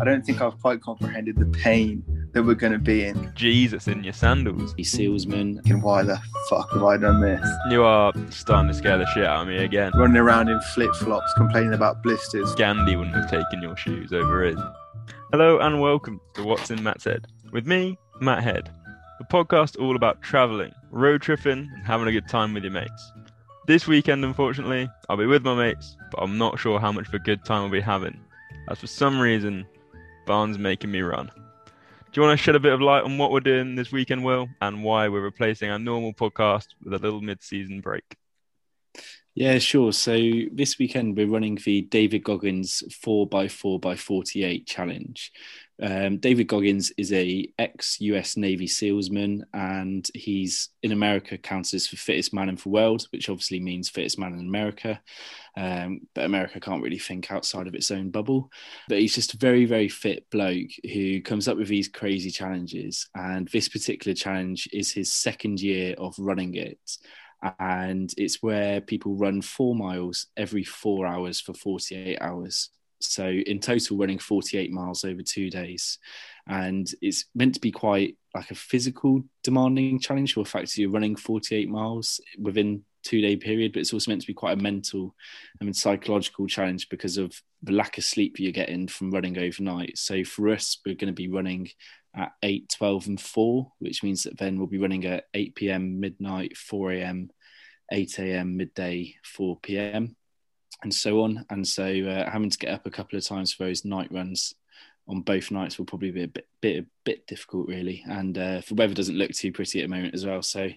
I don't think I've quite comprehended the pain that we're going to be in. Jesus in your sandals. Be salesman. And why the fuck have I done this? You are starting to scare the shit out of me again. Running around in flip flops, complaining about blisters. Gandhi wouldn't have taken your shoes over his. Hello and welcome to What's in Matt's Head with me, Matt Head, a podcast all about travelling, road tripping, and having a good time with your mates. This weekend, unfortunately, I'll be with my mates, but I'm not sure how much of a good time we'll be having, as for some reason, Barnes making me run. Do you want to shed a bit of light on what we're doing this weekend, Will, and why we're replacing our normal podcast with a little mid-season break? Yeah, sure. So this weekend we're running the David Goggins 4x4x48 challenge. Um, David Goggins is a ex-US Navy SEALsman, and he's in America counted as the fittest man in the world, which obviously means fittest man in America. Um, but America can't really think outside of its own bubble. But he's just a very, very fit bloke who comes up with these crazy challenges. And this particular challenge is his second year of running it and it's where people run four miles every four hours for 48 hours. So, in total, running 48 miles over two days. And it's meant to be quite like a physical demanding challenge for the fact that you're running 48 miles within two day period, but it's also meant to be quite a mental I mean psychological challenge because of the lack of sleep you're getting from running overnight. So for us, we're going to be running at 8, 12, and 4, which means that then we'll be running at 8 p.m., midnight, 4 a.m., 8 a.m., midday, 4 p.m., and so on. And so uh, having to get up a couple of times for those night runs on both nights will probably be a bit, bit, a bit difficult, really. And uh, the weather doesn't look too pretty at the moment as well. So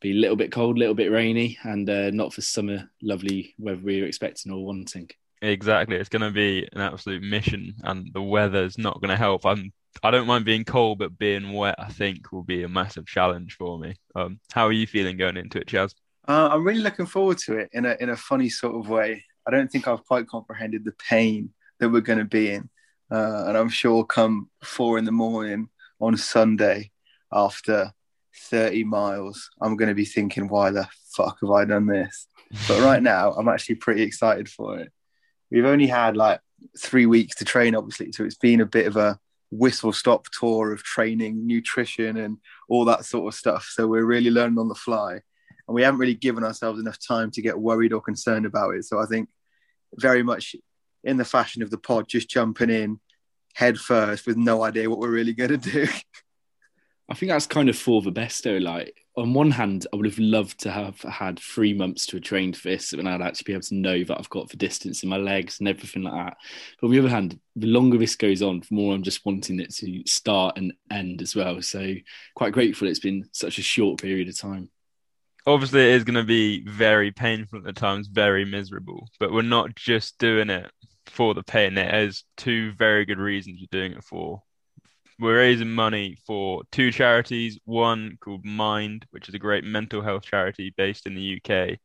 be a little bit cold, a little bit rainy, and uh, not for summer lovely weather we were expecting or wanting. Exactly, it's going to be an absolute mission, and the weather's not going to help. I'm I don't mind being cold, but being wet, I think, will be a massive challenge for me. Um, how are you feeling going into it, Chaz? Uh, I'm really looking forward to it in a in a funny sort of way. I don't think I've quite comprehended the pain that we're going to be in, uh, and I'm sure come four in the morning on Sunday after 30 miles, I'm going to be thinking, why the fuck have I done this? But right now, I'm actually pretty excited for it. We've only had like three weeks to train, obviously, so it's been a bit of a whistle stop tour of training, nutrition, and all that sort of stuff. So we're really learning on the fly, and we haven't really given ourselves enough time to get worried or concerned about it. So I think very much in the fashion of the pod, just jumping in head first with no idea what we're really going to do. I think that's kind of for the best though. Like on one hand, I would have loved to have had three months to have trained for this and I'd actually be able to know that I've got the distance in my legs and everything like that. But on the other hand, the longer this goes on, the more I'm just wanting it to start and end as well. So quite grateful it's been such a short period of time. Obviously, it is going to be very painful at the times, very miserable, but we're not just doing it for the pain. There's two very good reasons we're doing it for we're raising money for two charities. One called Mind, which is a great mental health charity based in the UK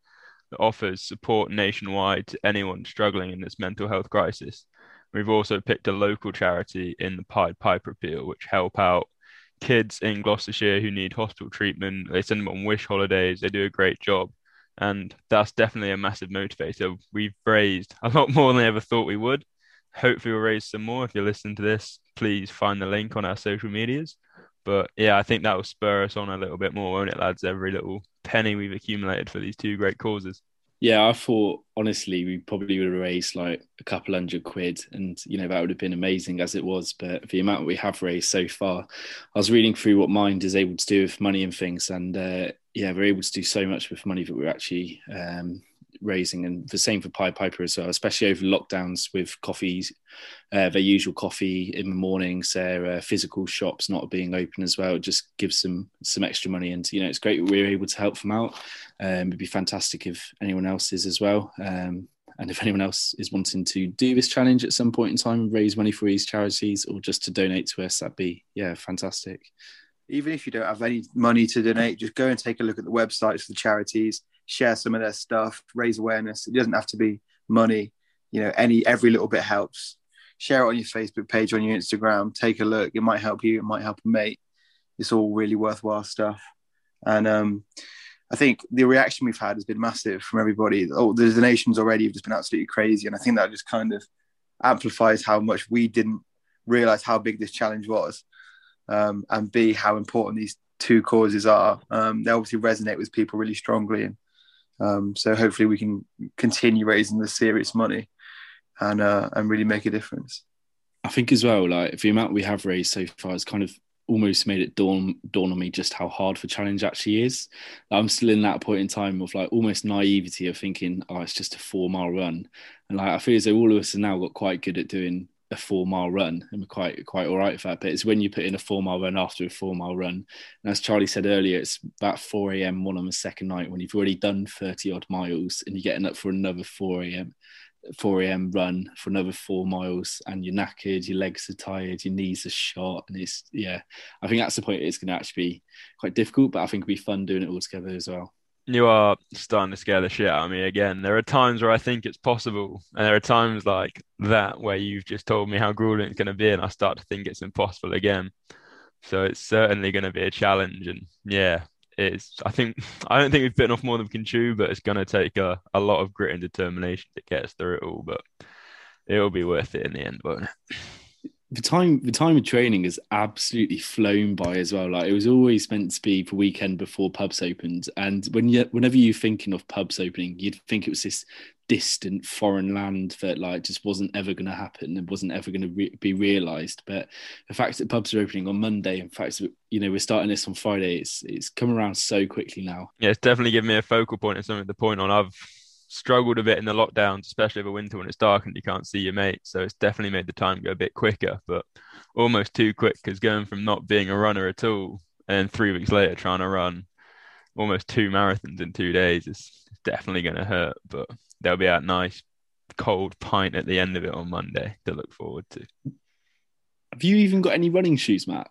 that offers support nationwide to anyone struggling in this mental health crisis. We've also picked a local charity in the Pied Piper appeal, which help out kids in Gloucestershire who need hospital treatment. They send them on wish holidays. They do a great job. And that's definitely a massive motivator. We've raised a lot more than I ever thought we would. Hopefully, we'll raise some more. If you're listening to this, please find the link on our social medias. But yeah, I think that will spur us on a little bit more, won't it, lads? Every little penny we've accumulated for these two great causes. Yeah, I thought honestly we probably would have raised like a couple hundred quid, and you know that would have been amazing as it was. But the amount we have raised so far, I was reading through what Mind is able to do with money and things, and uh, yeah, we're able to do so much with money that we're actually um, raising, and the same for Pied Piper as well, especially over lockdowns with coffees, uh, their usual coffee in the mornings, their physical shops not being open as well. It just gives them some extra money, and you know it's great we're able to help them out. Um, it'd be fantastic if anyone else is as well. Um, and if anyone else is wanting to do this challenge at some point in time, raise money for these charities, or just to donate to us, that'd be yeah fantastic even if you don't have any money to donate, just go and take a look at the websites for the charities share some of their stuff, raise awareness. It doesn't have to be money. You know, any every little bit helps. Share it on your Facebook page, on your Instagram. Take a look. It might help you. It might help a mate. It's all really worthwhile stuff. And um, I think the reaction we've had has been massive from everybody. Oh, the donations already have just been absolutely crazy, and I think that just kind of amplifies how much we didn't realize how big this challenge was, um, and b how important these two causes are. Um, they obviously resonate with people really strongly, and um, so hopefully we can continue raising the serious money and uh, and really make a difference. I think as well, like the amount we have raised so far has kind of almost made it dawn dawn on me just how hard the challenge actually is. I'm still in that point in time of like almost naivety of thinking, oh, it's just a four mile run, and like I feel as though all of us have now got quite good at doing a four mile run and we're quite quite all right with that. But it's when you put in a four mile run after a four mile run. And as Charlie said earlier, it's about 4 a.m. one on the second night when you've already done 30 odd miles and you're getting up for another 4 a.m. 4 a.m. run for another four miles and you're knackered, your legs are tired, your knees are shot. And it's, yeah, I think that's the point. It's going to actually be quite difficult, but I think it'll be fun doing it all together as well you are starting to scare the shit out of me again. There are times where I think it's possible, and there are times like that where you've just told me how grueling it's going to be, and I start to think it's impossible again. So it's certainly going to be a challenge, and yeah, it's. I think I don't think we've bitten off more than we can chew, but it's to take a, a lot of grit and determination to get us through it all. But it'll be worth it in the end, won't it? The time the time of training has absolutely flown by as well. Like it was always meant to be the weekend before pubs opened, and when you whenever you're thinking of pubs opening, you'd think it was this distant foreign land that like just wasn't ever going to happen and wasn't ever going to re- be realized. But the fact that pubs are opening on Monday, in fact, you know we're starting this on Friday, it's it's come around so quickly now. Yeah, it's definitely given me a focal point and something to point on. I've struggled a bit in the lockdowns, especially over winter when it's dark and you can't see your mates. So it's definitely made the time go a bit quicker, but almost too quick because going from not being a runner at all and three weeks later trying to run almost two marathons in two days is definitely going to hurt. But there'll be a nice cold pint at the end of it on Monday to look forward to. Have you even got any running shoes, Matt?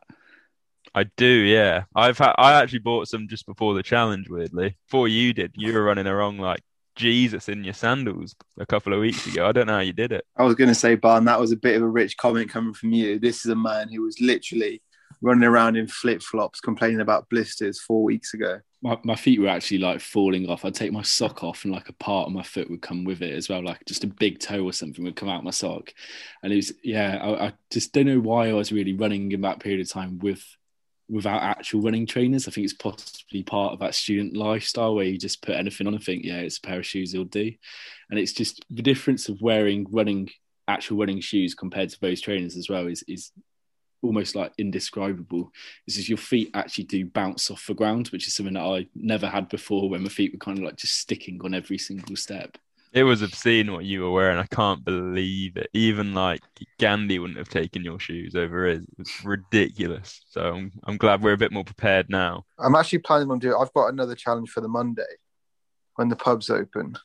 I do, yeah. I've had, I actually bought some just before the challenge. Weirdly, before you did, you were running along like Jesus in your sandals a couple of weeks ago. I don't know how you did it. I was going to say, Barn, that was a bit of a rich comment coming from you. This is a man who was literally running around in flip flops complaining about blisters four weeks ago. My, my feet were actually like falling off. I'd take my sock off and like a part of my foot would come with it as well. Like just a big toe or something would come out my sock. And it was, yeah, I, I just don't know why I was really running in that period of time with without actual running trainers. I think it's possibly part of that student lifestyle where you just put anything on and think, yeah, it's a pair of shoes it'll do. And it's just the difference of wearing running actual running shoes compared to those trainers as well is is almost like indescribable. This is your feet actually do bounce off the ground, which is something that I never had before when my feet were kind of like just sticking on every single step. It was obscene what you were wearing. I can't believe it. Even like Gandhi wouldn't have taken your shoes over his. It was ridiculous. So I'm, I'm glad we're a bit more prepared now. I'm actually planning on doing. I've got another challenge for the Monday when the pubs open.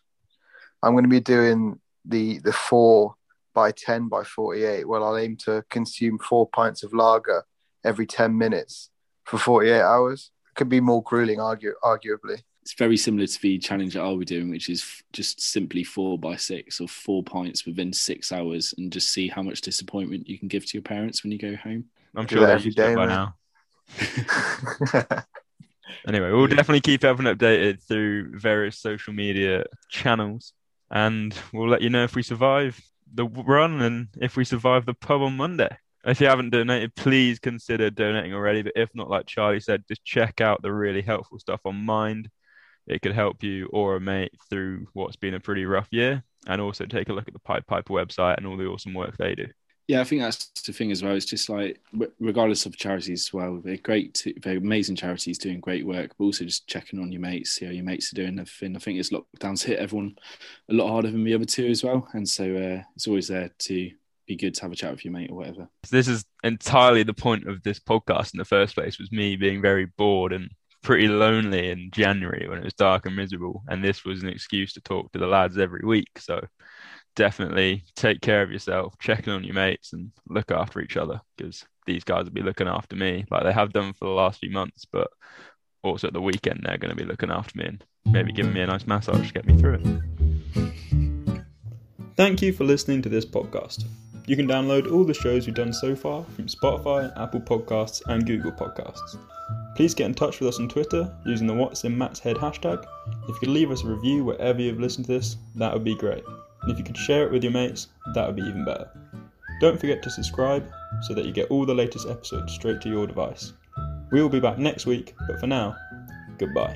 I'm going to be doing the the four by ten by 48. Well, I'll aim to consume four pints of lager every 10 minutes for 48 hours. It could be more grueling, argue, arguably it's very similar to the challenge that I'll be doing, which is just simply four by six or four pints within six hours, and just see how much disappointment you can give to your parents when you go home. I'm sure they're used day, by now. anyway, we'll definitely keep everyone updated through various social media channels, and we'll let you know if we survive the run and if we survive the pub on Monday. If you haven't donated, please consider donating already. But if not, like Charlie said, just check out the really helpful stuff on Mind it could help you or a mate through what's been a pretty rough year and also take a look at the Pied Piper website and all the awesome work they do. Yeah, I think that's the thing as well. It's just like, regardless of charities as well, they're great, to, they're amazing charities doing great work, but also just checking on your mates, see how your mates are doing. I think, I think it's lockdowns hit everyone a lot harder than the other two as well. And so uh, it's always there to be good to have a chat with your mate or whatever. This is entirely the point of this podcast in the first place was me being very bored and pretty lonely in January when it was dark and miserable, and this was an excuse to talk to the lads every week. So definitely take care of yourself, checking on your mates, and look after each other because these guys will be looking after me like they have done for the last few months. But also at the weekend, they're going to be looking after me and maybe giving me a nice massage to get me through it. Thank you for listening to this podcast. You can download all the shows we've done so far from Spotify, Apple Podcasts, and Google Podcasts. Please get in touch with us on Twitter using the What's in Matt's Head hashtag. If you could leave us a review wherever you've listened to this, that would be great. And if you could share it with your mates, that would be even better. Don't forget to subscribe so that you get all the latest episodes straight to your device. We will be back next week, but for now, goodbye.